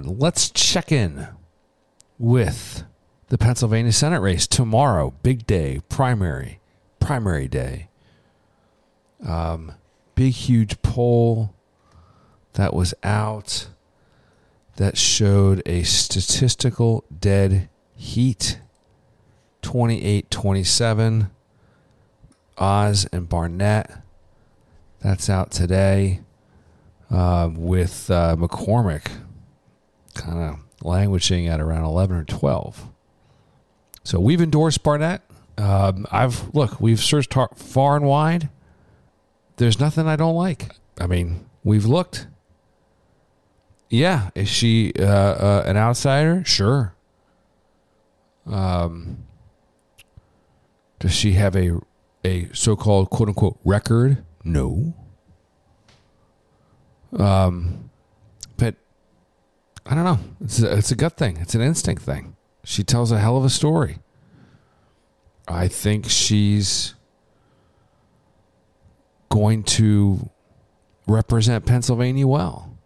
Let's check in with the Pennsylvania Senate race tomorrow. Big day, primary, primary day. Um, big, huge poll that was out that showed a statistical dead heat 28 27. Oz and Barnette. That's out today uh, with uh, McCormick kind of languishing at around 11 or 12. So we've endorsed Barnette. Um, I've look, we've searched far and wide. There's nothing I don't like. I mean, we've looked. Yeah, is she uh, uh, an outsider? Sure. Um, does she have a a so-called quote unquote record? No. Um, I don't know. It's a, it's a gut thing. It's an instinct thing. She tells a hell of a story. I think she's going to represent Pennsylvania well.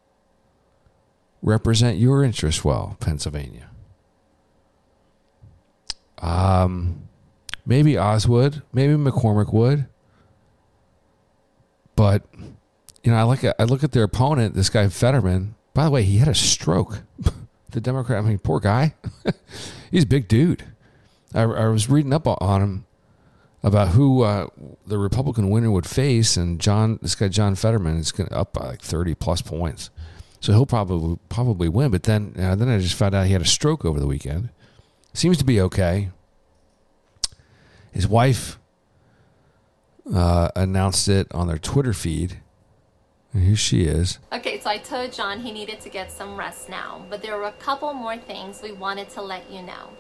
Represent your interests well, Pennsylvania. Um, maybe Oz would, maybe McCormick would. But you know, I at I look at their opponent, this guy Fetterman. By the way, he had a stroke. the Democrat, I mean, poor guy. He's a big dude. I, I, was reading up on him about who uh, the Republican winner would face, and John, this guy John Fetterman, is going up by like thirty plus points, so he'll probably probably win. But then, uh, then I just found out he had a stroke over the weekend. Seems to be okay. His wife uh, announced it on their Twitter feed. Here she is. Okay, so I told John he needed to get some rest now, but there were a couple more things we wanted to let you know.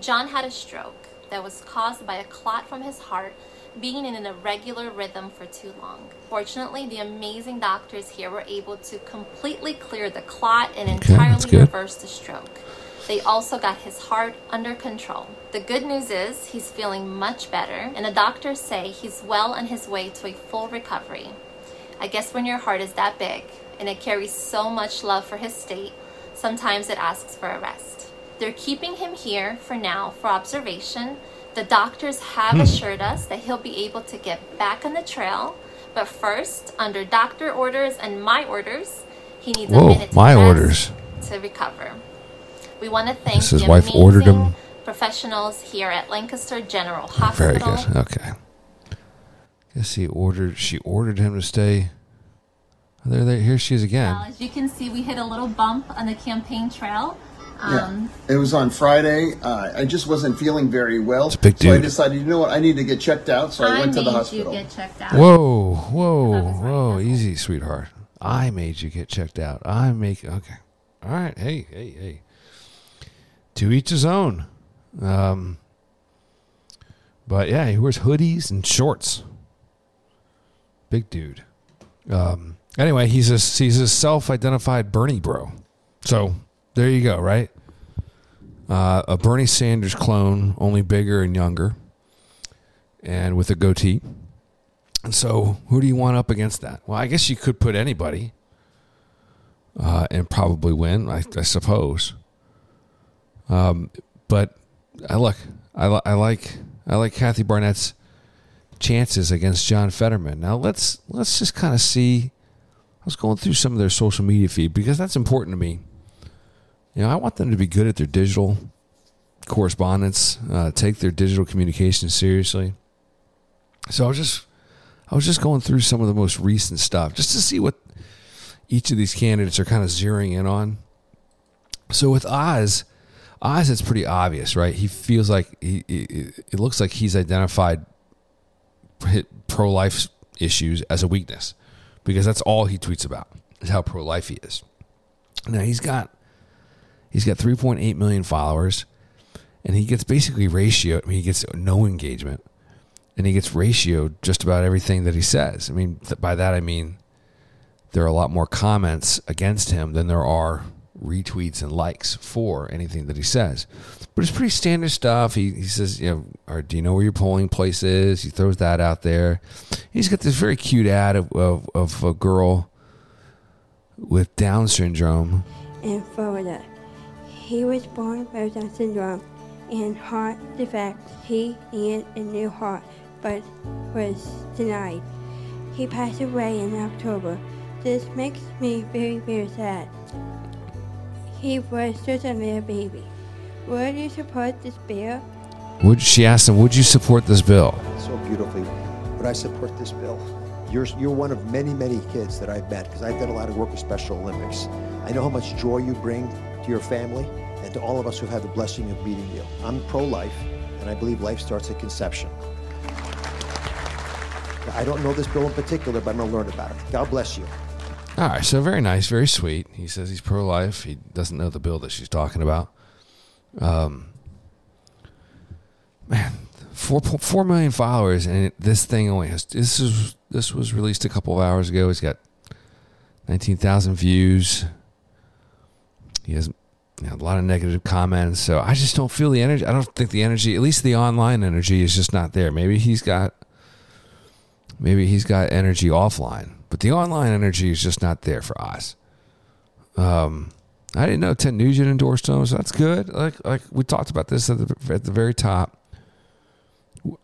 John had a stroke that was caused by a clot from his heart being in an irregular rhythm for too long. Fortunately, the amazing doctors here were able to completely clear the clot and okay, entirely reverse the stroke. They also got his heart under control. The good news is he's feeling much better, and the doctors say he's well on his way to a full recovery. I guess when your heart is that big and it carries so much love for his state, sometimes it asks for a rest. They're keeping him here for now for observation. The doctors have hmm. assured us that he'll be able to get back on the trail, but first, under doctor orders and my orders, he needs Whoa, a minute to my orders to recover. We want to thank his wife ordered him professionals here at Lancaster General Hospital. Very good. Okay. Guess he ordered. She ordered him to stay. There, there. Here she is again. Well, as you can see, we hit a little bump on the campaign trail. Um, yeah, it was on Friday. Uh, I just wasn't feeling very well, it's a big dude. so I decided, you know what, I need to get checked out. So I, I went to the hospital. You get checked out. Whoa, whoa, whoa! Easy, sweetheart. I made you get checked out. I make okay. All right. Hey, hey, hey to each his own. Um, but yeah, he wears hoodies and shorts. Big dude. Um, anyway, he's a he's a self-identified Bernie bro. So there you go, right? Uh, a Bernie Sanders clone, only bigger and younger, and with a goatee. And so, who do you want up against that? Well, I guess you could put anybody, uh, and probably win. I, I suppose. Um, but I look, I, I like I like Kathy Barnette's chances against John Fetterman. Now let's let's just kind of see. I was going through some of their social media feed because that's important to me. You know, I want them to be good at their digital correspondence, uh, take their digital communication seriously. So I was just I was just going through some of the most recent stuff just to see what each of these candidates are kind of zeroing in on. So with Oz, Oz, it's pretty obvious, right? He feels like he, it looks like he's identified pro life issues as a weakness because that's all he tweets about is how pro life he is. Now he's got he's got 3.8 million followers, and he gets basically ratio. I mean, he gets no engagement, and he gets ratioed just about everything that he says. I mean, th- by that I mean there are a lot more comments against him than there are retweets and likes for anything that he says. But it's pretty standard stuff. He, he says, you know, or do you know where your polling place is? He throws that out there. He's got this very cute ad of, of, of a girl with Down syndrome in Florida. He was born with Down syndrome and heart defects. He needed a new heart, but was denied. He passed away in October. This makes me very, very sad. He was just a little baby. Would you support this bill? Would she asked him, "Would you support this bill?" so beautifully. But I support this bill. You're, you're one of many, many kids that I've met because I've done a lot of work with Special Olympics. I know how much joy you bring to your family and to all of us who've had the blessing of meeting you. I'm pro life, and I believe life starts at conception. I don't know this bill in particular, but I'm going to learn about it. God bless you. All right, so very nice, very sweet. He says he's pro life. He doesn't know the bill that she's talking about. Um, man, four four million followers, and it, this thing only has this is this was released a couple of hours ago. He's got nineteen thousand views. He has you know, a lot of negative comments, so I just don't feel the energy. I don't think the energy, at least the online energy, is just not there. Maybe he's got maybe he's got energy offline, but the online energy is just not there for us. Um, I didn't know Ted Nugent endorsed him, so that's good. Like like we talked about this at the at the very top.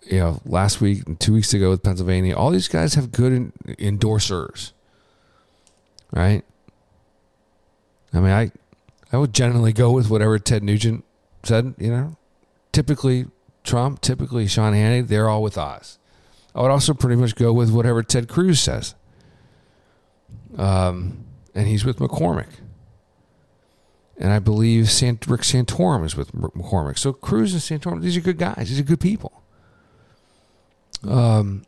You know, last week and two weeks ago with Pennsylvania, all these guys have good en- endorsers, right? I mean, I I would generally go with whatever Ted Nugent said. You know, typically Trump, typically Sean Hannity, they're all with us. I would also pretty much go with whatever Ted Cruz says. Um, and he's with McCormick. And I believe Sant- Rick Santorum is with McCormick. So Cruz and Santorum, these are good guys. These are good people. Um,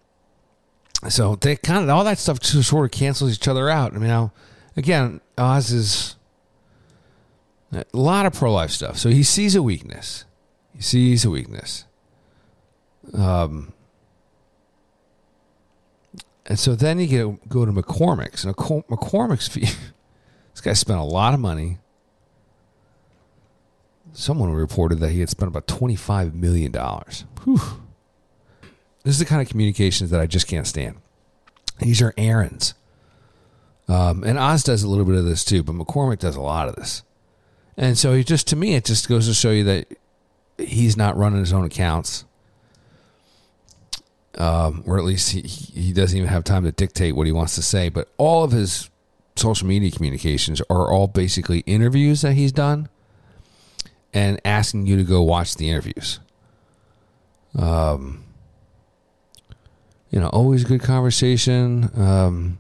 so they kind of all that stuff just sort of cancels each other out. I mean, now again, Oz is a lot of pro life stuff. So he sees a weakness. He sees a weakness. Um, and so then you get go to McCormick's. And McCormick's fee. this guy spent a lot of money. Someone reported that he had spent about twenty-five million dollars. This is the kind of communications that I just can't stand. These are errands. Um, and Oz does a little bit of this too, but McCormick does a lot of this. And so he just, to me, it just goes to show you that he's not running his own accounts um, or at least he, he doesn't even have time to dictate what he wants to say. But all of his social media communications are all basically interviews that he's done and asking you to go watch the interviews. Um, you know, always good conversation. Um,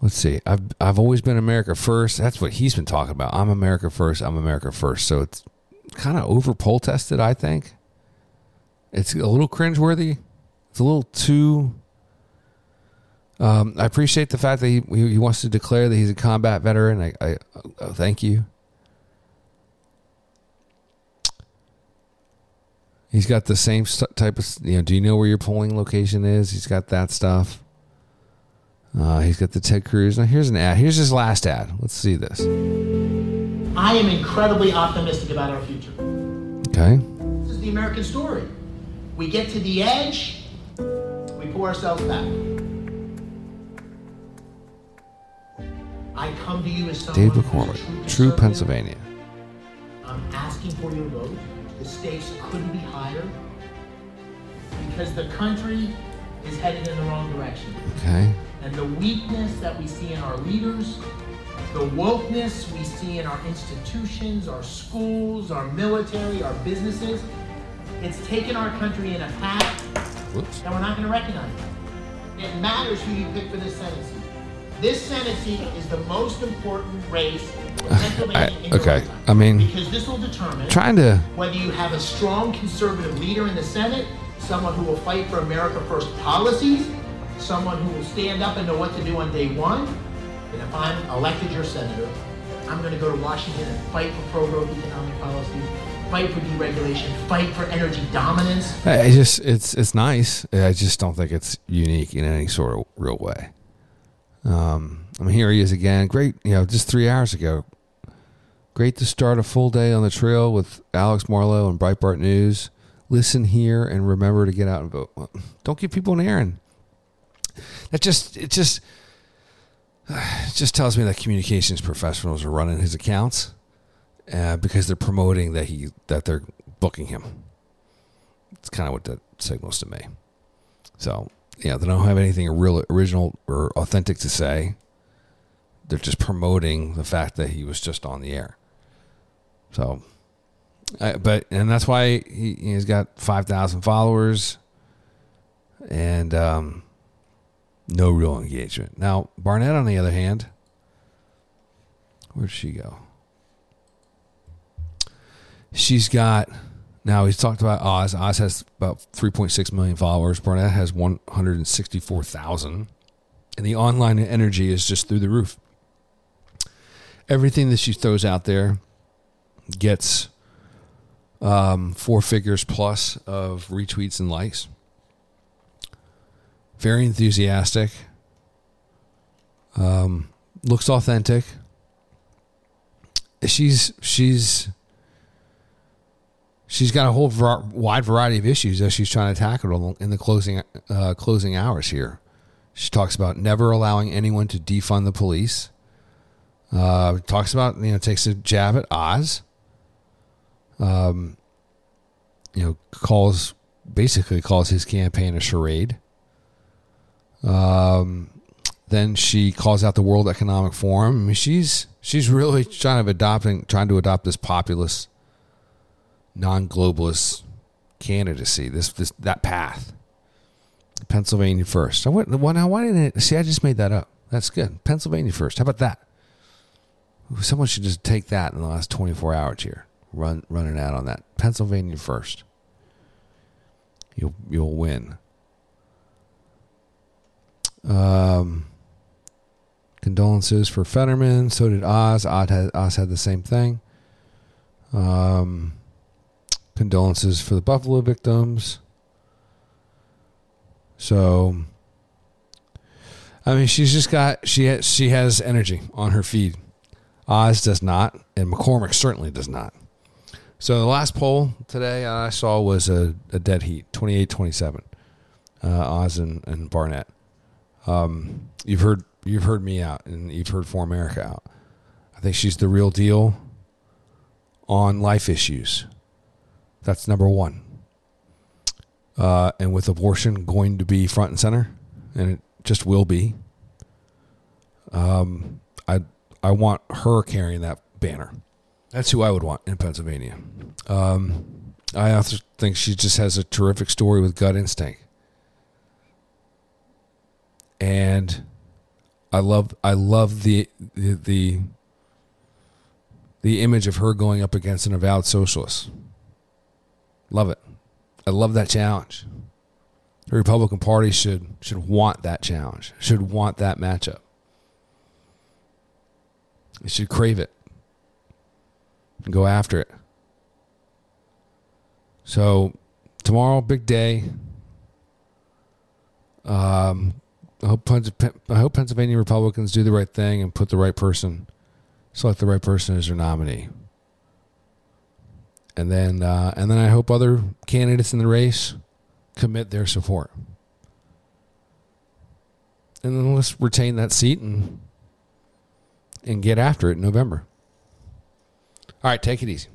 let's see. I've I've always been America first. That's what he's been talking about. I'm America first. I'm America first. So it's kind of over poll tested, I think. It's a little cringeworthy. It's a little too. Um, I appreciate the fact that he he wants to declare that he's a combat veteran. I, I oh, thank you. He's got the same type of you know. Do you know where your polling location is? He's got that stuff. Uh, he's got the Ted Cruz. Now here's an ad. Here's his last ad. Let's see this. I am incredibly optimistic about our future. Okay. This is the American story. We get to the edge, we pull ourselves back. I come to you as someone Dave McCormick, true True. Pennsylvania. I'm asking for your vote. The stakes couldn't be higher because the country is headed in the wrong direction. Okay. And the weakness that we see in our leaders, the wokeness we see in our institutions, our schools, our military, our businesses, it's taken our country in a path that we're not going to recognize. It matters who you pick for this Senate seat. This Senate seat is the most important race Pennsylvania in uh, okay. I mean- because this will determine Trying to. whether you have a strong conservative leader in the Senate, someone who will fight for America First policies, someone who will stand up and know what to do on day one. And if I'm elected your senator, I'm going to go to Washington and fight for pro-growth economic policies, fight for deregulation, fight for energy dominance. I just it's it's nice. I just don't think it's unique in any sort of real way. Um, I mean, here he is again. Great, you know, just three hours ago. Great to start a full day on the trail with Alex Marlow and Breitbart News. Listen here and remember to get out and vote. Don't give people an errand. That just it just it just tells me that communications professionals are running his accounts uh, because they're promoting that he that they're booking him. It's kind of what that signals to me. So yeah, they don't have anything real original or authentic to say. They're just promoting the fact that he was just on the air. So, I, but and that's why he, he's got five thousand followers, and um, no real engagement. Now Barnette, on the other hand, where'd she go? She's got now he's talked about Oz. Oz has about 3.6 million followers. Barnette has 164,000. And the online energy is just through the roof. Everything that she throws out there gets um, four figures plus of retweets and likes. Very enthusiastic. Um, looks authentic. She's she's she's got a whole var- wide variety of issues that she's trying to tackle in the closing uh, closing hours here. She talks about never allowing anyone to defund the police. Uh, talks about you know takes a jab at Oz. Um, you know calls basically calls his campaign a charade. Um, then she calls out the World Economic Forum. I mean, she's she's really trying to adopting trying to adopt this populist non-globalist candidacy. This this that path. Pennsylvania first. I went. Why, why didn't it? See, I just made that up. That's good. Pennsylvania first. How about that? Someone should just take that in the last 24 hours here. Run run an ad on that. Pennsylvania first. You'll you'll win. Um, condolences for Fetterman. So did Oz. Oz had, Oz had the same thing. Um, condolences for the Buffalo victims. So, I mean, she's just got she has, she has energy on her feed. Oz does not, and McCormick certainly does not. So the last poll today I saw was a, a dead heat, 28-27, uh, Oz and, and Barnette. Um, you've heard you've heard me out, and you've heard For America out. I think she's the real deal on life issues. That's number one. Uh, and with abortion going to be front and center, and it just will be. Um, I I want her carrying that banner. That's who I would want in Pennsylvania. Um, I also think she just has a terrific story with gut instinct, and I love I love the the the, the image of her going up against an avowed socialist. Love it. I love that challenge. The Republican Party should should want that challenge. Should want that matchup. It should crave it. And go after it. So tomorrow, big day. Um, I hope, I hope Pennsylvania Republicans do the right thing and put the right person, select the right person as their nominee and then uh, and then I hope other candidates in the race commit their support, and then let's retain that seat and and get after it in November. All right, take it easy.